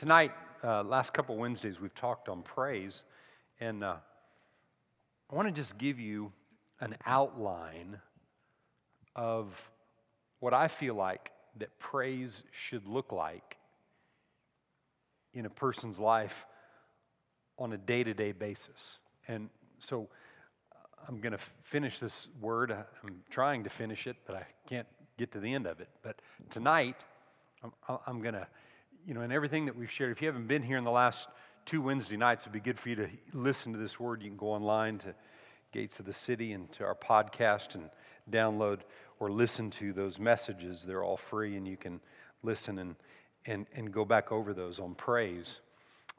tonight, uh, last couple Wednesdays, we've talked on praise, and uh, I want to just give you an outline of what I feel like that praise should look like in a person's life on a day to day basis. And so I'm going to finish this word. I'm trying to finish it, but I can't get to the end of it. But tonight, I'm, I'm going to, you know, in everything that we've shared, if you haven't been here in the last two Wednesday nights, it'd be good for you to listen to this word. You can go online to Gates of the City and to our podcast and download or listen to those messages. They're all free, and you can listen and, and, and go back over those on praise.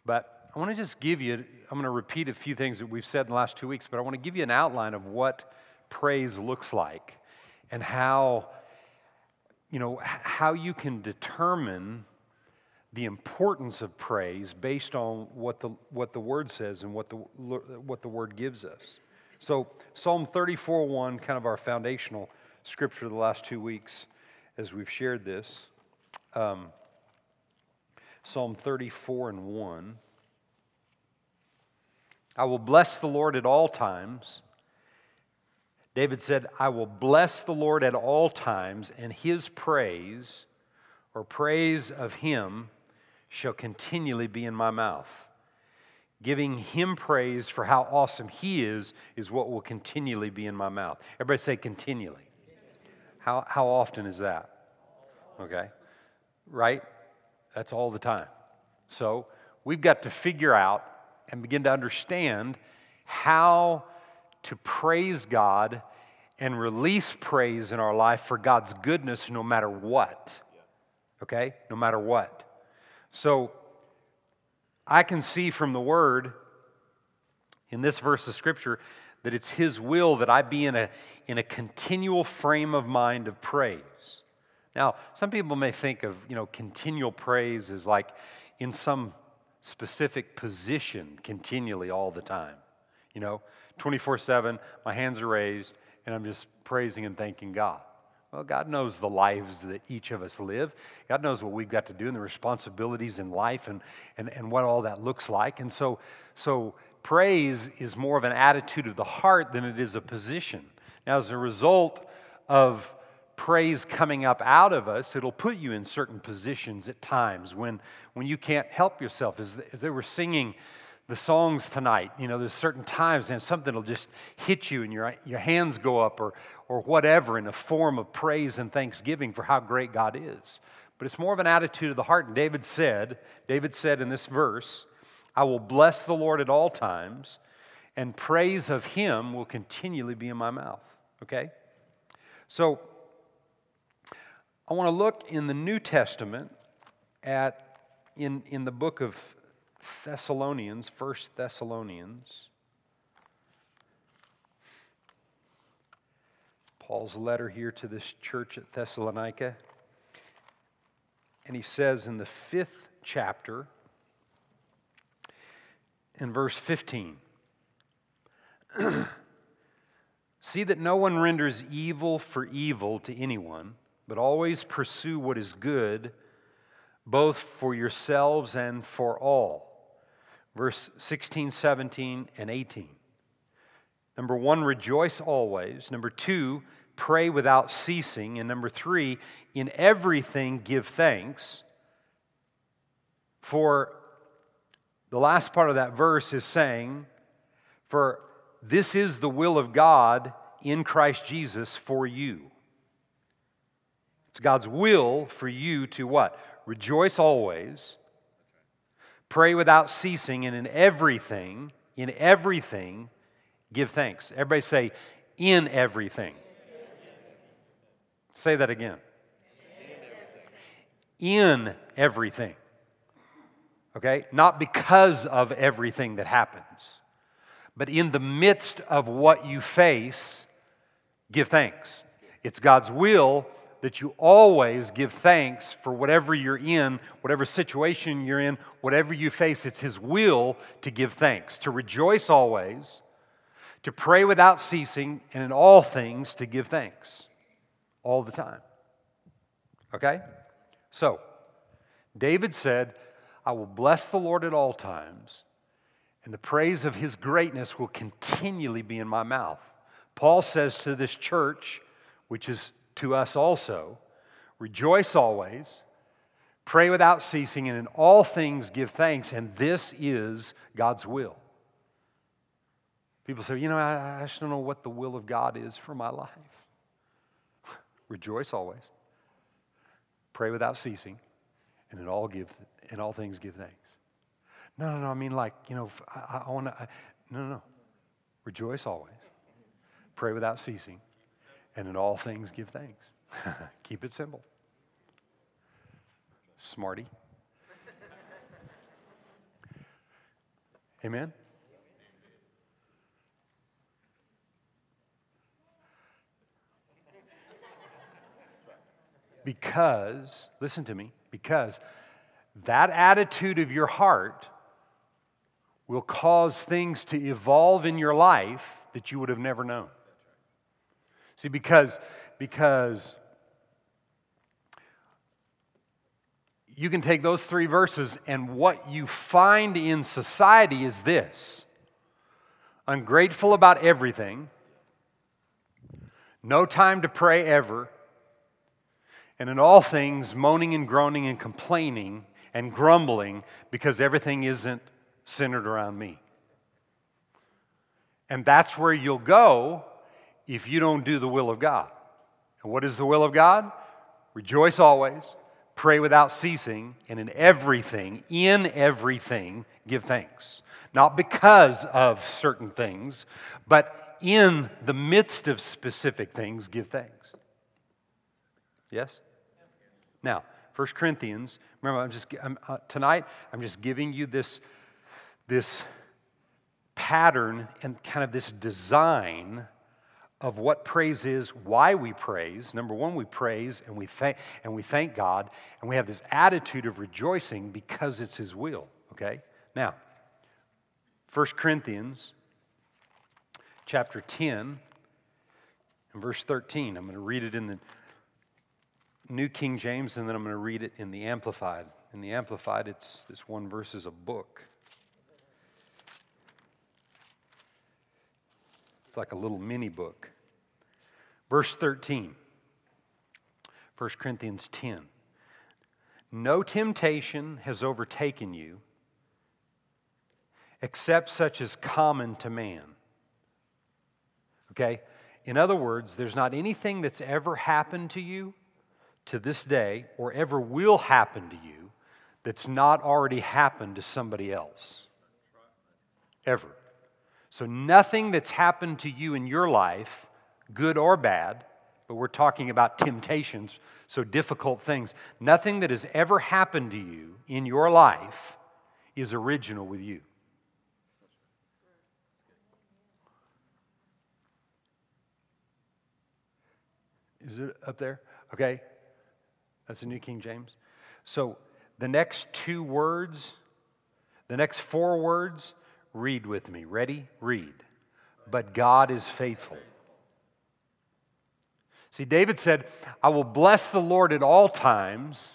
But I want to just give you, I'm going to repeat a few things that we've said in the last two weeks, but I want to give you an outline of what praise looks like and how, you know, how you can determine the importance of praise based on what the, what the word says and what the, what the word gives us. So, Psalm 34 1, kind of our foundational scripture the last two weeks as we've shared this. Um, Psalm 34 and 1. I will bless the Lord at all times. David said, I will bless the Lord at all times, and his praise, or praise of him, shall continually be in my mouth. Giving him praise for how awesome he is, is what will continually be in my mouth. Everybody say continually. How, how often is that? Okay. Right? That's all the time. So we've got to figure out and begin to understand how to praise God and release praise in our life for God's goodness no matter what. Okay? No matter what. So I can see from the word in this verse of scripture that it's his will that I be in a, in a continual frame of mind of praise. Now, some people may think of, you know, continual praise as like in some specific position continually all the time. You know, 24 7, my hands are raised, and I'm just praising and thanking God. Well, God knows the lives that each of us live. God knows what we've got to do and the responsibilities in life and, and, and what all that looks like. And so, so praise is more of an attitude of the heart than it is a position. Now, as a result of praise coming up out of us, it'll put you in certain positions at times when, when you can't help yourself. As, as they were singing the songs tonight, you know, there's certain times and something will just hit you and your, your hands go up or, or whatever in a form of praise and thanksgiving for how great God is. But it's more of an attitude of the heart. And David said, David said in this verse, I will bless the Lord at all times, and praise of him will continually be in my mouth. Okay? So I want to look in the New Testament at, in, in the book of Thessalonians, First Thessalonians. Paul's letter here to this church at Thessalonica. And he says in the fifth chapter, in verse 15, See that no one renders evil for evil to anyone but always pursue what is good, both for yourselves and for all. Verse 16, 17, and 18. Number one, rejoice always. Number two, pray without ceasing. And number three, in everything give thanks. For the last part of that verse is saying, For this is the will of God in Christ Jesus for you. It's God's will for you to what? Rejoice always, pray without ceasing, and in everything, in everything, give thanks. Everybody say, in everything. Say that again. In everything. Okay? Not because of everything that happens, but in the midst of what you face, give thanks. It's God's will that you always give thanks for whatever you're in, whatever situation you're in, whatever you face. It's His will to give thanks, to rejoice always, to pray without ceasing, and in all things to give thanks all the time. Okay? So, David said, I will bless the Lord at all times, and the praise of his greatness will continually be in my mouth. Paul says to this church, which is to us also, rejoice always, pray without ceasing, and in all things give thanks, and this is God's will. People say, you know, I, I just don't know what the will of God is for my life. Rejoice always. Pray without ceasing. And in all give in all things give thanks. No, no, no. I mean, like, you know, I, I want to. No, no, no. Rejoice always. Pray without ceasing. And in all things give thanks. Keep it simple. Smarty. Amen? Because, listen to me, because that attitude of your heart will cause things to evolve in your life that you would have never known. See, because, because you can take those three verses, and what you find in society is this. Ungrateful about everything, no time to pray ever. And in all things, moaning and groaning and complaining and grumbling because everything isn't centered around me. And that's where you'll go if you don't do the will of God. And what is the will of God? Rejoice always, pray without ceasing, and in everything, in everything, give thanks. Not because of certain things, but in the midst of specific things, give thanks. Yes? Now, 1 Corinthians, remember, I'm just, I'm, uh, tonight, I'm just giving you this, this pattern and kind of this design of what praise is, why we praise. Number one, we praise and we thank and we thank God, and we have this attitude of rejoicing because it's His will. Okay? Now, 1 Corinthians chapter 10 and verse 13. I'm going to read it in the New King James, and then I'm going to read it in the Amplified. In the Amplified, it's this one verse is a book. It's like a little mini book. Verse 13, 1 Corinthians 10. No temptation has overtaken you except such as common to man. Okay? In other words, there's not anything that's ever happened to you to this day or ever will happen to you that's not already happened to somebody else. Ever. So, nothing that's happened to you in your life, good or bad, but we're talking about temptations, so difficult things, nothing that has ever happened to you in your life is original with you. Is it up there? Okay. That's the New King James. So the next two words, the next four words, read with me. Ready? Read. But God is faithful. See, David said, I will bless the Lord at all times,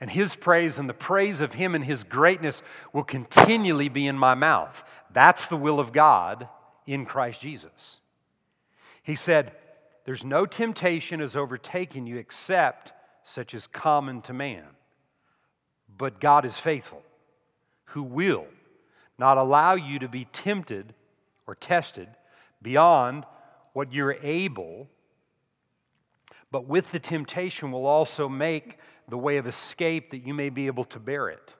and his praise and the praise of him and his greatness will continually be in my mouth. That's the will of God in Christ Jesus. He said, there's no temptation has overtaken you except such as common to man. But God is faithful, who will not allow you to be tempted or tested beyond what you're able, but with the temptation will also make the way of escape that you may be able to bear it.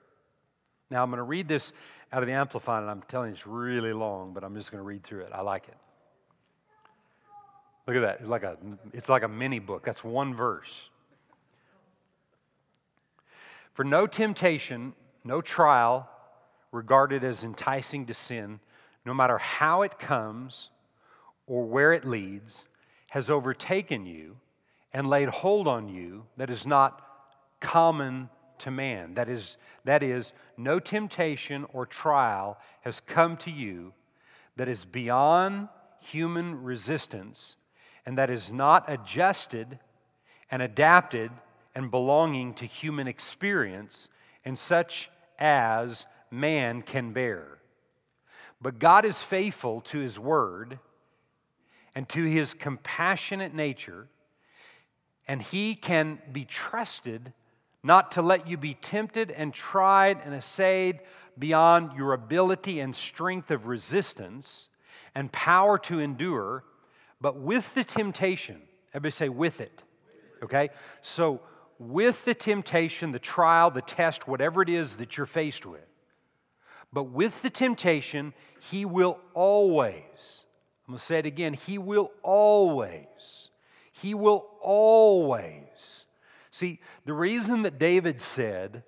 Now, I'm going to read this out of the Amplified, and I'm telling you it's really long, but I'm just going to read through it. I like it. Look at that. It's like a, it's like a mini book. That's one verse. For no temptation, no trial regarded as enticing to sin, no matter how it comes or where it leads, has overtaken you and laid hold on you that is not common to man. That is, that is, no temptation or trial has come to you that is beyond human resistance and that is not adjusted and adapted and belonging to human experience and such as man can bear. But God is faithful to His word and to His compassionate nature, and He can be trusted not to let you be tempted and tried and essayed beyond your ability and strength of resistance and power to endure, but with the temptation. Everybody say, with it. Okay? So, with the temptation, the trial, the test, whatever it is that you're faced with, but with the temptation, He will always, I'm going to say it again, He will always, He will always. See, the reason that David said,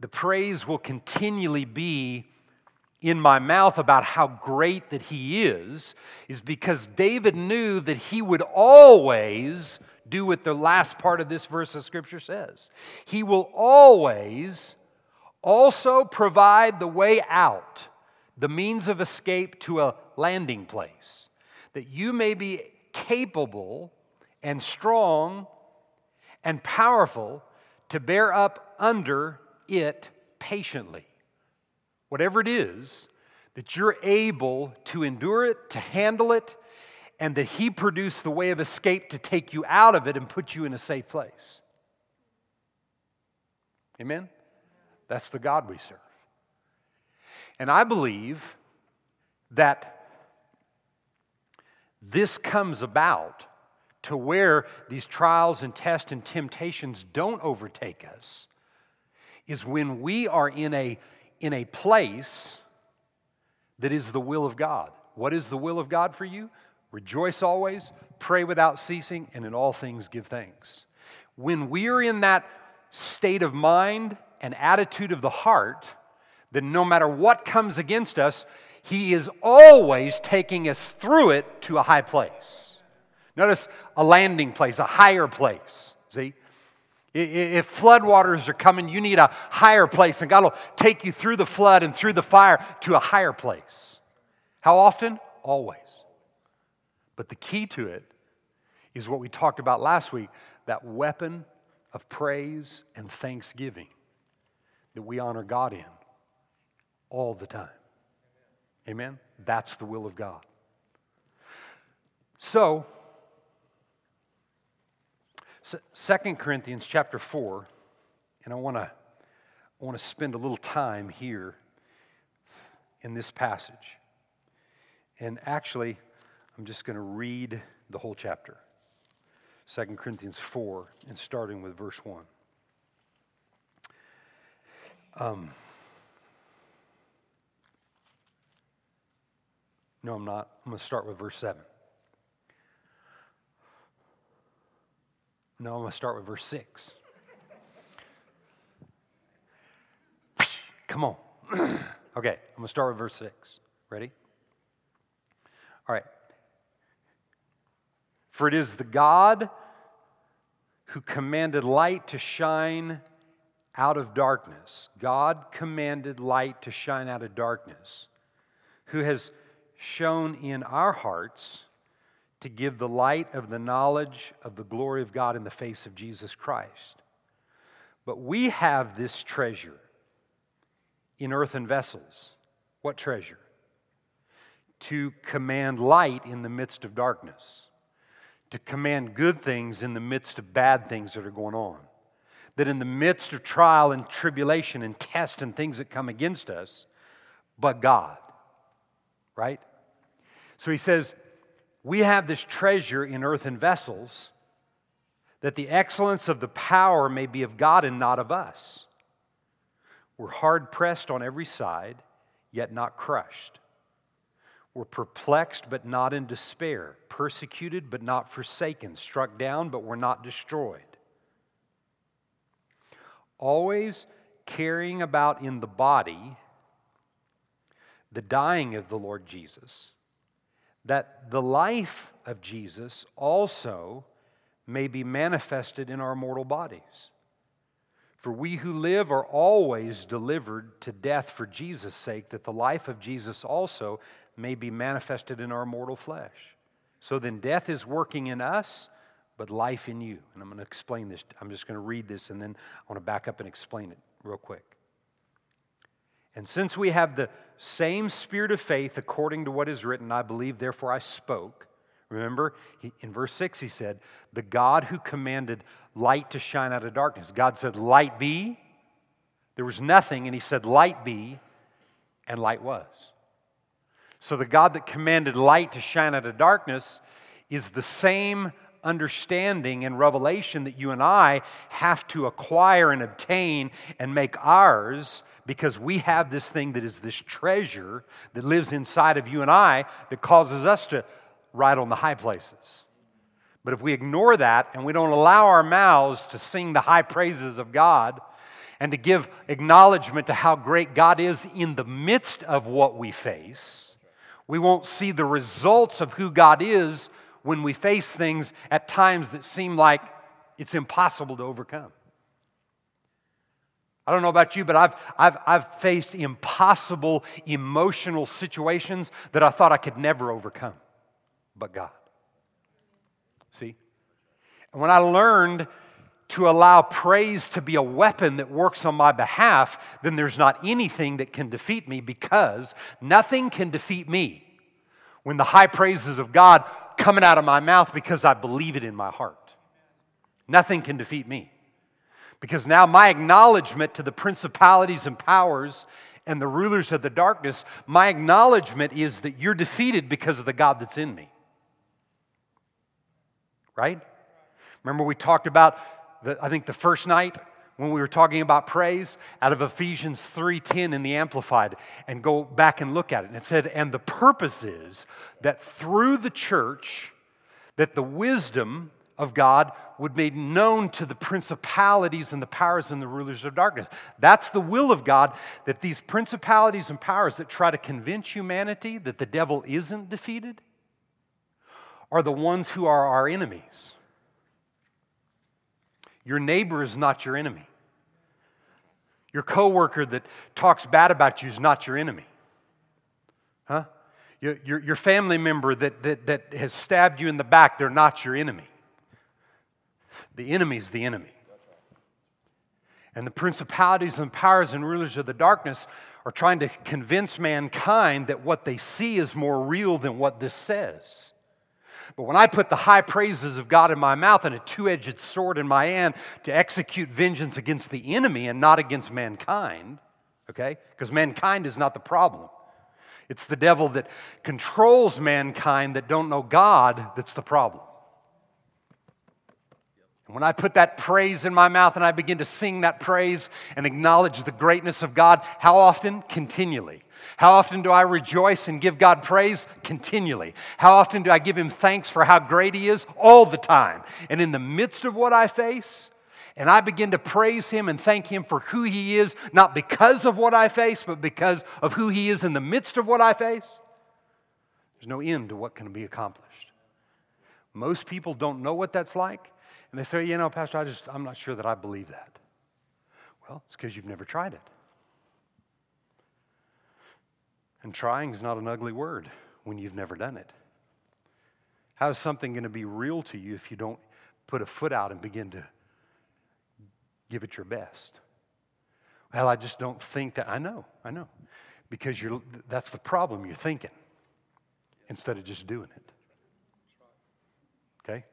the praise will continually be in my mouth about how great that he is, is because David knew that he would always do what the last part of this verse of Scripture says. He will always also provide the way out, the means of escape to a landing place, that you may be capable and strong and powerful to bear up under it patiently. Whatever it is, that you're able to endure it, to handle it, and that He produced the way of escape to take you out of it and put you in a safe place. Amen? That's the God we serve. And I believe that this comes about to where these trials and tests and temptations don't overtake us is when we are in a, in a place that is the will of God. What is the will of God for you? Rejoice always, pray without ceasing, and in all things give thanks. When we are in that state of mind and attitude of the heart, then no matter what comes against us, He is always taking us through it to a high place. Notice a landing place, a higher place. See? If floodwaters are coming, you need a higher place, and God will take you through the flood and through the fire to a higher place. How often? Always. But the key to it is what we talked about last week that weapon of praise and thanksgiving that we honor God in all the time. Amen? That's the will of God. So, 2 Corinthians chapter 4, and I want to I want to spend a little time here in this passage. And actually, I'm just going to read the whole chapter 2 Corinthians 4, and starting with verse 1. Um, no, I'm not. I'm going to start with verse 7. No, I'm going to start with verse 6. Come on. okay, I'm going to start with verse 6. Ready? All right. For it is the God who commanded light to shine out of darkness. God commanded light to shine out of darkness, who has shone in our hearts to give the light of the knowledge of the glory of God in the face of Jesus Christ. But we have this treasure in earthen vessels. What treasure? To command light in the midst of darkness to command good things in the midst of bad things that are going on. That in the midst of trial and tribulation and test and things that come against us, but God. Right? So he says, We have this treasure in earthen vessels, that the excellence of the power may be of God and not of us. We're hard pressed on every side, yet not crushed We're perplexed but not in despair, persecuted but not forsaken, struck down but we're not destroyed. Always carrying about in the body the dying of the Lord Jesus, that the life of Jesus also may be manifested in our mortal bodies. For we who live are always delivered to death for Jesus' sake, that the life of Jesus also may be manifested in our mortal flesh. So then, death is working in us, but life in you. And I'm going to explain this. I'm just going to read this and then I want to back up and explain it real quick. And since we have the same spirit of faith according to what is written, I believe, therefore I spoke. Remember, he, in verse 6, he said, The God who commanded light to shine out of darkness. God said, Light be. There was nothing, and he said, Light be, and light was. So the God that commanded light to shine out of darkness is the same understanding and revelation that you and I have to acquire and obtain and make ours because we have this thing that is this treasure that lives inside of you and I that causes us to ride on the high places. But if we ignore that and we don't allow our mouths to sing the high praises of God and to give acknowledgement to how great God is in the midst of what we face, we won't see the results of who God is when we face things at times that seem like it's impossible to overcome. I don't know about you, but I've, I've, I've faced impossible emotional situations that I thought I could never overcome, but God. See? And when I learned to allow praise to be a weapon that works on my behalf, then there's not anything that can defeat me because nothing can defeat me when the high praises of God coming out of my mouth because I believe it in my heart. Nothing can defeat me. Because now my acknowledgement to the principalities and powers and the rulers of the darkness, my acknowledgement is that you're defeated because of the God that's in me. Right? Remember, we talked about, the, I think, the first night when we were talking about praise out of Ephesians 3:10 in the amplified and go back and look at it and it said and the purpose is that through the church that the wisdom of God would be known to the principalities and the powers and the rulers of darkness. That's the will of God that these principalities and powers that try to convince humanity that the devil isn't defeated are the ones who are our enemies. Your neighbor is not your enemy. Your coworker that talks bad about you is not your enemy. Huh? Your, your, your family member that, that, that has stabbed you in the back, they're not your enemy. The enemy's the enemy. And the principalities and powers and rulers of the darkness are trying to convince mankind that what they see is more real than what this says. But when I put the high praises of God in my mouth and a two edged sword in my hand to execute vengeance against the enemy and not against mankind, okay? Because mankind is not the problem. It's the devil that controls mankind that don't know God that's the problem. When I put that praise in my mouth and I begin to sing that praise and acknowledge the greatness of God, how often? Continually. How often do I rejoice and give God praise? Continually. How often do I give Him thanks for how great He is? All the time. And in the midst of what I face, and I begin to praise Him and thank Him for who He is, not because of what I face, but because of who He is in the midst of what I face, there's no end to what can be accomplished. Most people don't know what that's like. And they say, you know, Pastor, I just, I'm not sure that I believe that. Well, it's because you've never tried it. And trying is not an ugly word when you've never done it. How is something going to be real to you if you don't put a foot out and begin to give it your best? Well, I just don't think that. I know, I know. Because you're, that's the problem. You're thinking instead of just doing it. Okay?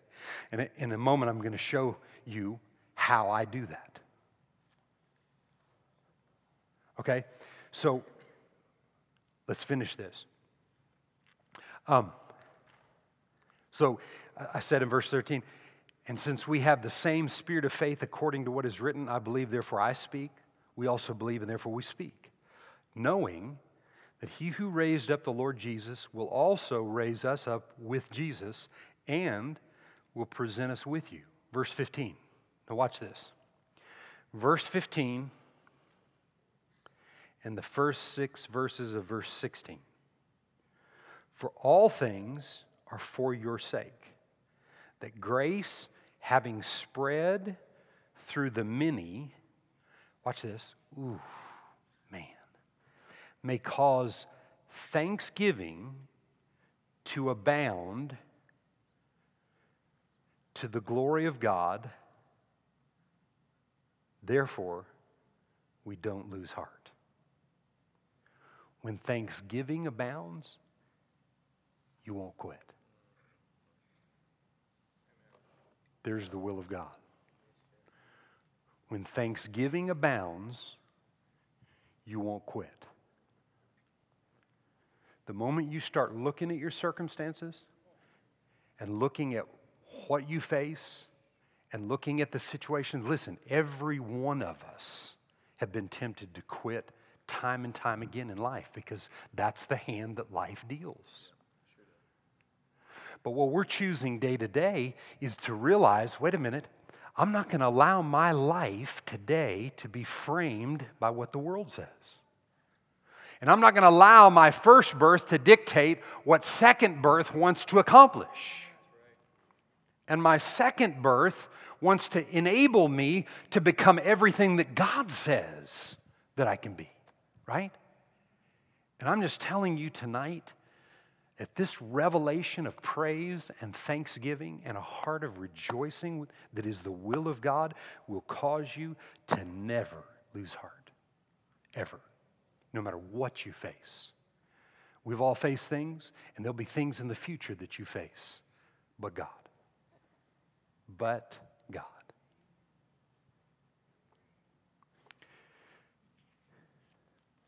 And in a moment, I'm going to show you how I do that. Okay? So let's finish this. Um, so I said in verse 13, and since we have the same spirit of faith according to what is written, I believe, therefore I speak. We also believe, and therefore we speak, knowing that he who raised up the Lord Jesus will also raise us up with Jesus and will present us with you. Verse 15. Now, watch this. Verse 15 and the first six verses of verse 16. For all things are for your sake, that grace, having spread through the many, watch this, ooh, man, may cause thanksgiving to abound to the glory of God. Therefore, we don't lose heart. When thanksgiving abounds, you won't quit. There's the will of God. When thanksgiving abounds, you won't quit. The moment you start looking at your circumstances and looking at what you face and looking at the situation, listen, every one of us have been tempted to quit time and time again in life because that's the hand that life deals. But what we're choosing day to day is to realize wait a minute, I'm not going to allow my life today to be framed by what the world says. And I'm not going to allow my first birth to dictate what second birth wants to accomplish. And my second birth wants to enable me to become everything that God says that I can be, right? And I'm just telling you tonight that this revelation of praise and thanksgiving and a heart of rejoicing that is the will of God will cause you to never lose heart, ever, no matter what you face. We've all faced things, and there'll be things in the future that you face, but God. But God.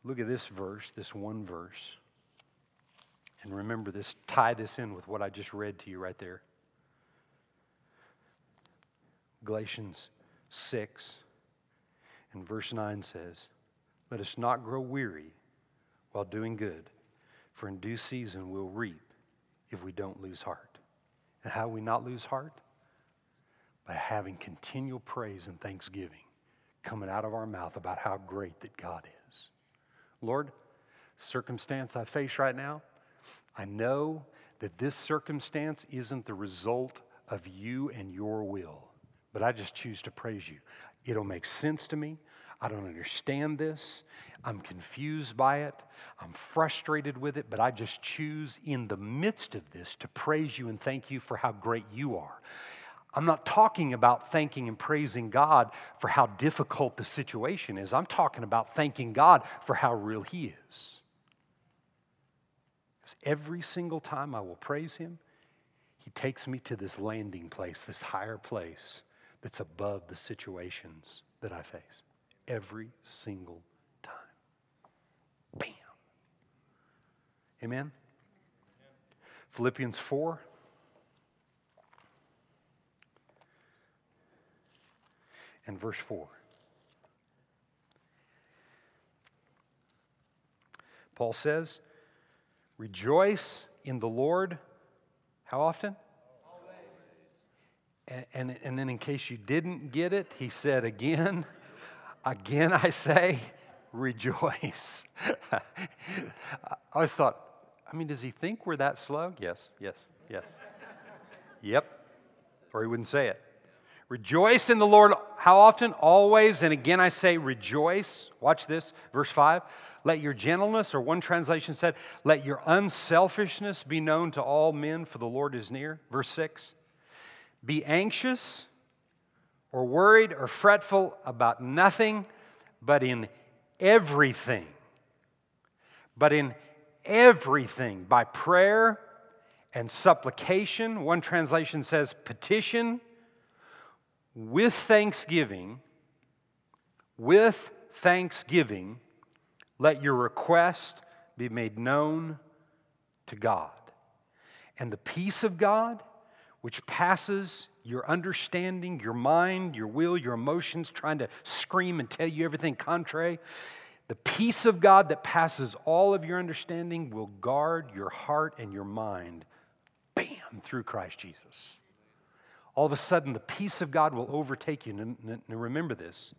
Look at this verse, this one verse. And remember this, tie this in with what I just read to you right there. Galatians 6 and verse 9 says, Let us not grow weary while doing good, for in due season we'll reap if we don't lose heart. And how we not lose heart? By having continual praise and thanksgiving coming out of our mouth about how great that God is. Lord, circumstance I face right now, I know that this circumstance isn't the result of you and your will, but I just choose to praise you. It'll make sense to me. I don't understand this. I'm confused by it. I'm frustrated with it, but I just choose in the midst of this to praise you and thank you for how great you are. I'm not talking about thanking and praising God for how difficult the situation is. I'm talking about thanking God for how real He is. Because every single time I will praise Him, He takes me to this landing place, this higher place that's above the situations that I face. Every single time. Bam. Amen? Philippians 4. And verse 4. Paul says, Rejoice in the Lord. How often? And, and, and, then, in case you didn't get it, he said again, again I say, rejoice. I always thought, I mean, does he think we're that slow? Yes, yes, yes. yep. Or he wouldn't say it. Rejoice in the Lord. How often? Always. And again, I say rejoice. Watch this, verse 5. Let your gentleness, or one translation said, let your unselfishness be known to all men, for the Lord is near. Verse 6. Be anxious or worried or fretful about nothing, but in everything. But in everything, by prayer and supplication. One translation says petition with thanksgiving, with thanksgiving, let your request be made known to God. And the peace of God, which passes your understanding, your mind, your will, your emotions, trying to scream and tell you everything contrary, the peace of God that passes all of your understanding will guard your heart and your mind, bam, through Christ Jesus all of a sudden the peace of God will overtake you. And, remember this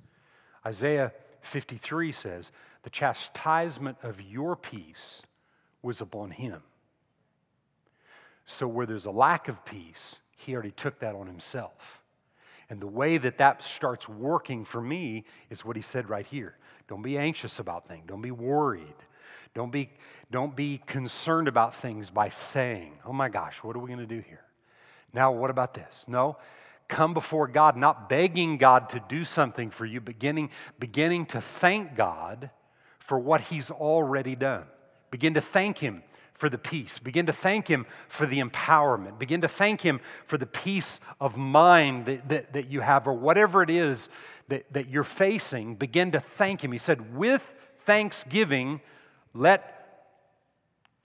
Isaiah 53 says, The chastisement of your peace was upon him. So, where there's a lack of peace, he already took that on himself. And the way that that starts working for me is what he said right here. Don't be anxious about things. Don't be worried. Don't be, don't be concerned about things by saying, oh my gosh, what are we going to do here? Now, what about this? No, come before God, not begging God to do something for you, beginning, beginning to thank God for what He's already done. Begin to thank Him for the peace. Begin to thank Him for the empowerment. Begin to thank Him for the peace of mind that, that, that, you have, or whatever it is that, that you're facing. Begin to thank Him. He said, with thanksgiving, let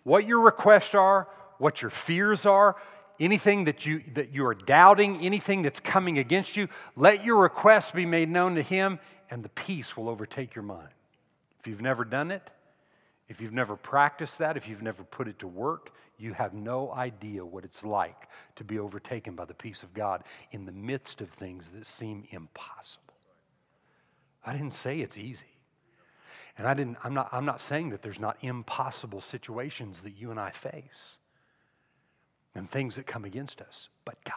what your requests are, what your fears are, anything that you, that you are doubting, anything that's coming against you, let your requests be made known to Him, and the peace will overtake your mind. If you've never done it, if you've never practiced that, if you've never put it to work, you have no idea what it's like to be overtaken by the peace of God in the midst of things that seem impossible. I didn't say it's easy. And I didn't, I'm, not, I'm not saying that there's not impossible situations that you and I face and things that come against us, but God.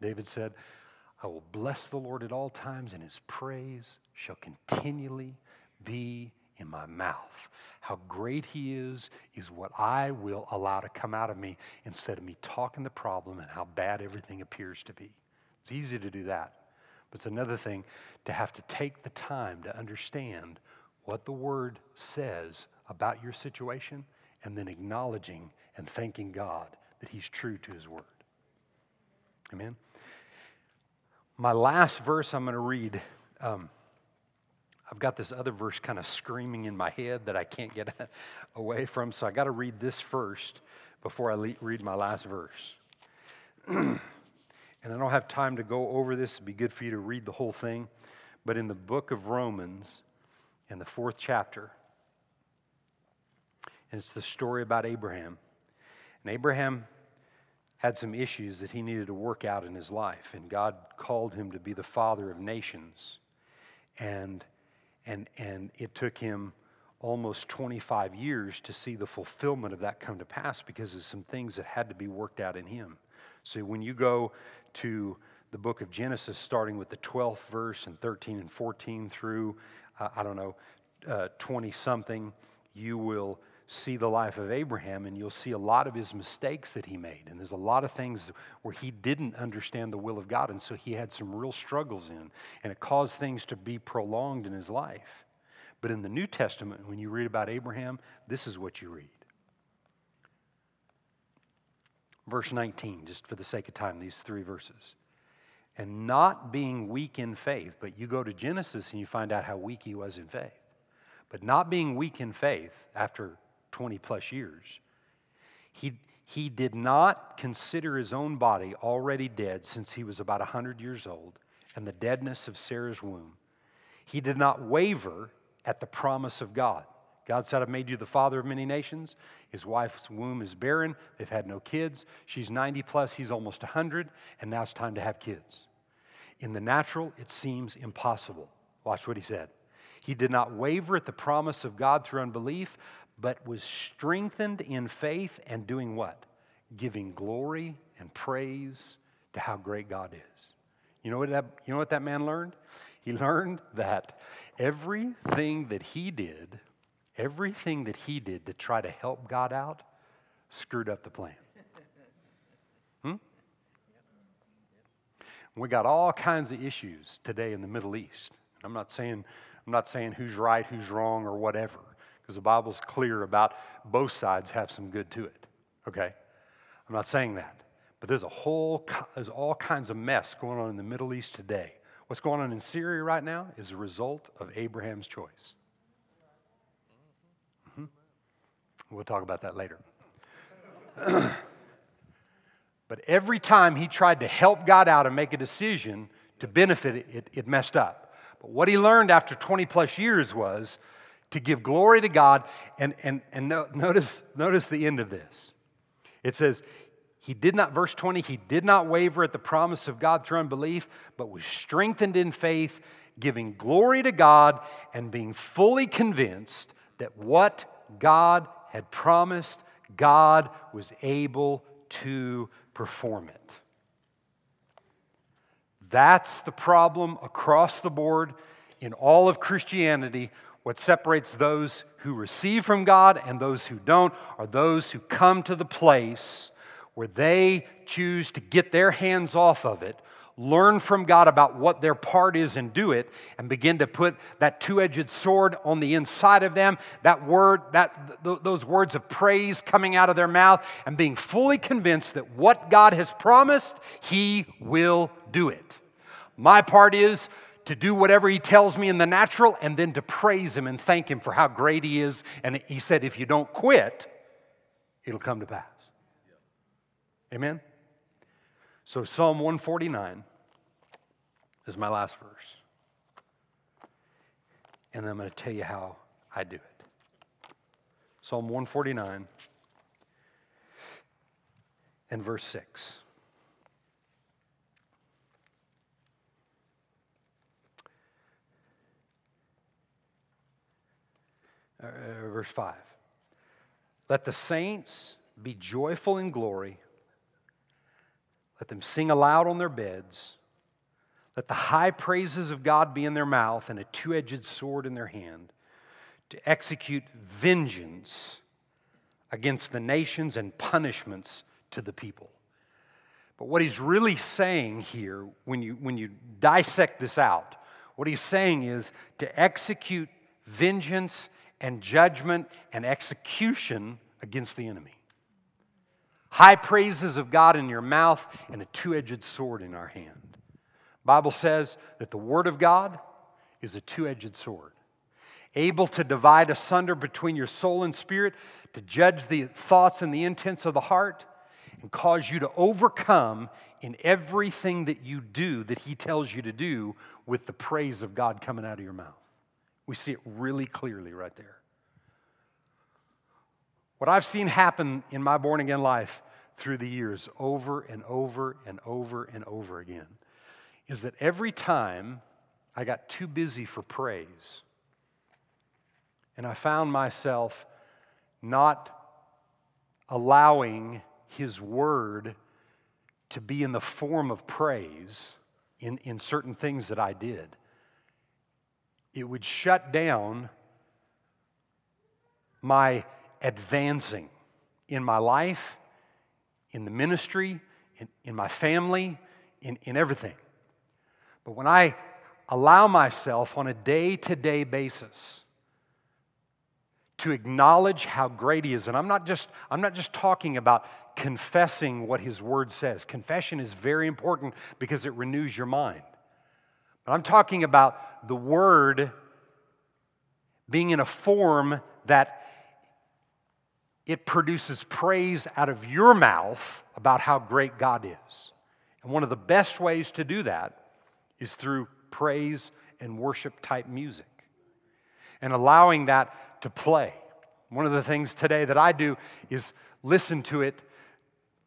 David said, I will bless the Lord at all times, and his praise shall continually be in my mouth. How great he is, is what I will allow to come out of me instead of me talking the problem and how bad everything appears to be. It's easy to do that. But it's another thing to have to take the time to understand what the word says about your situation and then acknowledging and thanking God that He's true to His word. Amen. My last verse I'm going to read. Um, I've got this other verse kind of screaming in my head that I can't get away from, so I got to read this first before I le- read my last verse. and I don't have time to go over this. It'd be good for you to read the whole thing. But in the book of Romans, in the fourth chapter, and it's the story about Abraham. And Abraham had some issues that he needed to work out in his life, and God called him to be the father of nations. And, and, and it took him almost 25 years to see the fulfillment of that come to pass because of some things that had to be worked out in him. So when you go to the book of Genesis, starting with the 12th verse and 13 and 14 through, uh, I don't know, 20 uh, something, you will see the life of Abraham and you'll see a lot of his mistakes that he made. And there's a lot of things where he didn't understand the will of God. And so he had some real struggles in. And it caused things to be prolonged in his life. But in the New Testament, when you read about Abraham, this is what you read. Verse 19, just for the sake of time, these three verses. And not being weak in faith, but you go to Genesis and you find out how weak he was in faith. But not being weak in faith after 20 plus years, he, he did not consider his own body already dead since he was about 100 years old and the deadness of Sarah's womb. He did not waver at the promise of God. God said, I've made you the father of many nations. His wife's womb is barren. They've had no kids. She's 90 plus, he's almost 100, and now it's time to have kids. In the natural, it seems impossible. Watch what he said. He did not waver at the promise of God through unbelief, but was strengthened in faith and doing what? Giving glory and praise to how great God is. You know what that, you know what that man learned? He learned that everything that he did, everything that he did to try to help God out, screwed up the plan. Hmm? We got all kinds of issues today in the Middle East. I'm not saying, I'm not saying who's right, who's wrong, or whatever because the Bible's clear about both sides have some good to it. Okay? I'm not saying that. But there's a whole, there's all kinds of mess going on in the Middle East today. What's going on in Syria right now is a result of Abraham's choice. Mm-hmm. We'll talk about that later. but every time he tried to help God out and make a decision to benefit it, it, it messed up. But what he learned after 20 plus years was to give glory to God. And, and, and no, notice, notice the end of this. It says, He did not, verse 20, He did not waver at the promise of God through unbelief, but was strengthened in faith, giving glory to God and being fully convinced that what God had promised, God was able to perform it. That's the problem across the board in all of Christianity what separates those who receive from God and those who don't are those who come to the place where they choose to get their hands off of it, learn from God about what their part is and do it, and begin to put that two edged sword on the inside of them, that word, that, th- those words of praise coming out of their mouth, and being fully convinced that what God has promised, He will do it. My part is to do whatever He tells me in the natural and then to praise Him and thank Him for how great He is. And He said, if you don't quit, it'll come to pass. Amen? So, Psalm 149 is my last verse. And I'm going to tell you how I do it. Psalm 149 and verse 6. Uh, uh, verse 5. Let the saints be joyful in glory. Let them sing aloud on their beds. Let the high praises of God be in their mouth and a two edged sword in their hand to execute vengeance against the nations and punishments to the people. But what he's really saying here, when you, when you dissect this out, what he's saying is to execute vengeance and judgment and execution against the enemy. High praises of God in your mouth and a two edged sword in our hand. Bible says that the Word of God is a two edged sword, able to divide asunder between your soul and spirit, to judge the thoughts and the intents of the heart, and cause you to overcome in everything that you do that He tells you to do with the praise of God coming out of your mouth. We see it really clearly right there. What I've seen happen in my born again life through the years, over and over and over and over again, is that every time I got too busy for praise, and I found myself not allowing His Word to be in the form of praise in, in certain things that I did it would shut down my advancing in my life, in the ministry, in, in my family, in, in everything. But when I allow myself on a day to day basis to acknowledge how great he is and i'm not just i'm not just talking about confessing what his word says confession is very important because it renews your mind but I'm talking about the word being in a form that it produces praise out of your mouth about how great God is. And one of the best ways to do that is through praise and worship type music and allowing that to play. One of the things today that I do is listen to it,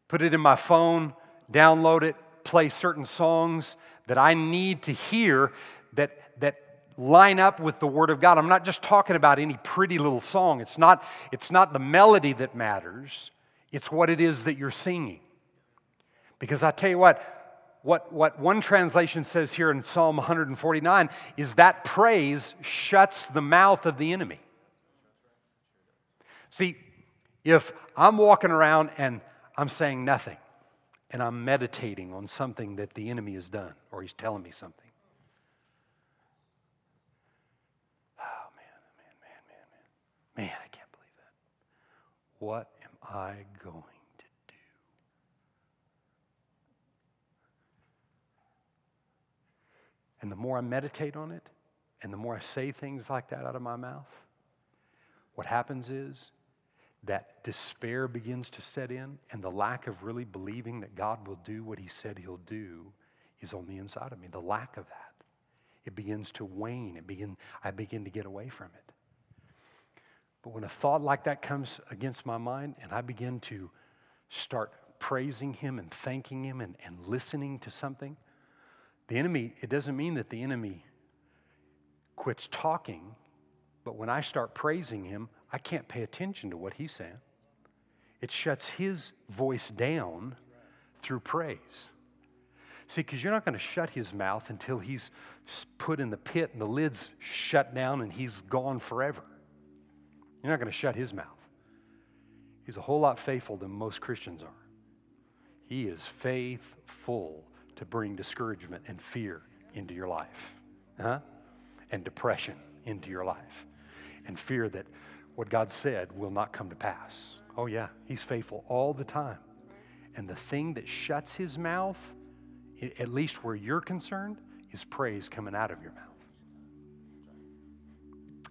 put it in my phone, download it, play certain songs that I need to hear that, that line up with the Word of God. I'm not just talking about any pretty little song. It's not, it's not the melody that matters, it's what it is that you're singing. Because I tell you what, what, what one translation says here in Psalm 149 is that praise shuts the mouth of the enemy. See, if I'm walking around and I'm saying nothing, and I'm meditating on something that the enemy has done or he's telling me something. Oh, man, oh, man, man, man, man. Man, I can't believe that. What am I going to do? And the more I meditate on it, and the more I say things like that out of my mouth, what happens is that despair begins to set in and the lack of really believing that God will do what He said He'll do is on the inside of me. The lack of that. It begins to wane. It begin, I begin to get away from it. But when a thought like that comes against my mind and I begin to start praising Him and thanking Him and, and listening to something, the enemy, it doesn't mean that the enemy quits talking, but when I start praising Him, I can't pay attention to what he's saying. It shuts his voice down through praise. See, because you're not going to shut his mouth until he's put in the pit and the lid's shut down and he's gone forever. You're not going to shut his mouth. He's a whole lot faithful than most Christians are. He is faithful to bring discouragement and fear into your life, huh? and depression into your life, and fear that what God said will not come to pass. Oh, yeah, He's faithful all the time. And the thing that shuts His mouth, at least where you're concerned, is praise coming out of your mouth.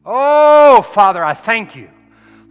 Oh, Father, I thank you.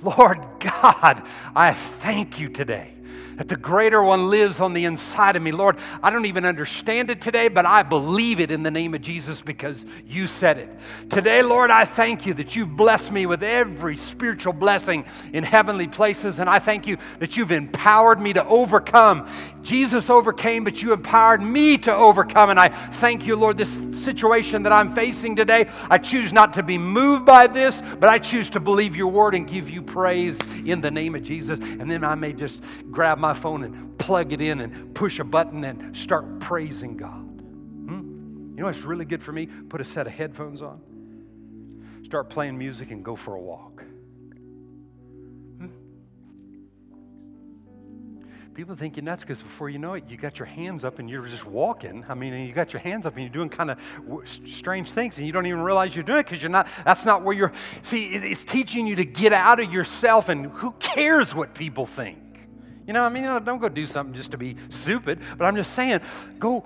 Lord God, I thank you today that the greater one lives on the inside of me. Lord, I don't even understand it today, but I believe it in the name of Jesus because you said it. Today, Lord, I thank you that you've blessed me with every spiritual blessing in heavenly places, and I thank you that you've empowered me to overcome. Jesus overcame, but you empowered me to overcome, and I thank you, Lord, this situation that I'm facing today. I choose not to be moved by this, but I choose to believe your word and give you praise in the name of Jesus. And then I may just grab my phone and plug it in and push a button and start praising God. Hmm? You know what's really good for me? Put a set of headphones on, start playing music, and go for a walk. People think you're nuts because before you know it, you got your hands up and you're just walking. I mean, you got your hands up and you're doing kind of strange things and you don't even realize you're doing it because you're not, that's not where you're. See, it's teaching you to get out of yourself and who cares what people think? You know, I mean, don't go do something just to be stupid, but I'm just saying, go,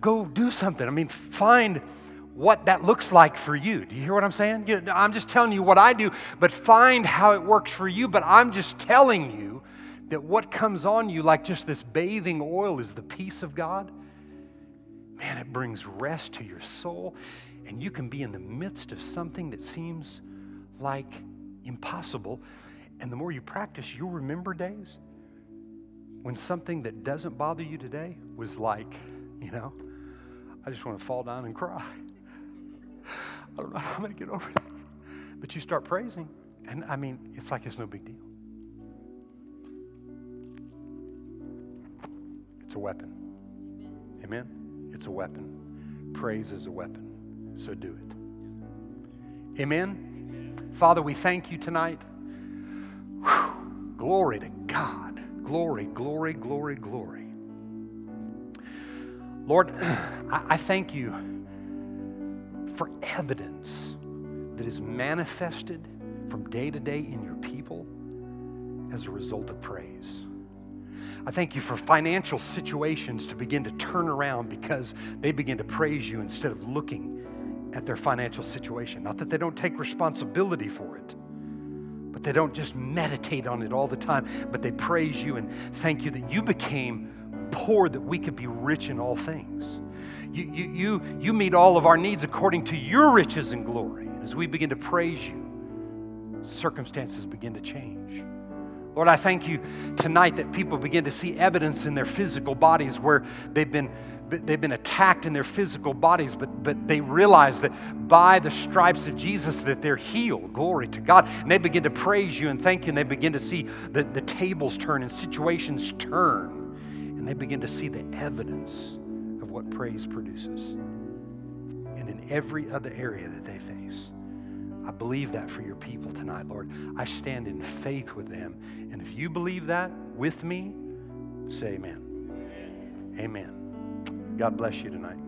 go do something. I mean, find what that looks like for you. Do you hear what I'm saying? You know, I'm just telling you what I do, but find how it works for you. But I'm just telling you that what comes on you, like just this bathing oil, is the peace of God. Man, it brings rest to your soul, and you can be in the midst of something that seems like impossible. And the more you practice, you'll remember days when something that doesn't bother you today was like, you know, I just want to fall down and cry. I don't know how I'm going to get over that. But you start praising, and I mean, it's like it's no big deal. It's a weapon. Amen? It's a weapon. Praise is a weapon. So do it. Amen? Father, we thank you tonight. Whew. Glory to God. Glory, glory, glory, glory. Lord, I thank you for evidence that is manifested from day to day in your people as a result of praise. I thank you for financial situations to begin to turn around because they begin to praise you instead of looking at their financial situation. Not that they don't take responsibility for it, but they don't just meditate on it all the time, but they praise you and thank you that you became poor that we could be rich in all things. You, you, you, you meet all of our needs according to your riches and glory. As we begin to praise you, circumstances begin to change. Lord, I thank you tonight that people begin to see evidence in their physical bodies where they've been they've been attacked in their physical bodies, but, but they realize that by the stripes of Jesus that they're healed. Glory to God. And they begin to praise you and thank you, and they begin to see the, the tables turn and situations turn. And they begin to see the evidence of what praise produces. And in every other area that they face. I believe that for your people tonight, Lord. I stand in faith with them. And if you believe that with me, say amen. Amen. amen. God bless you tonight.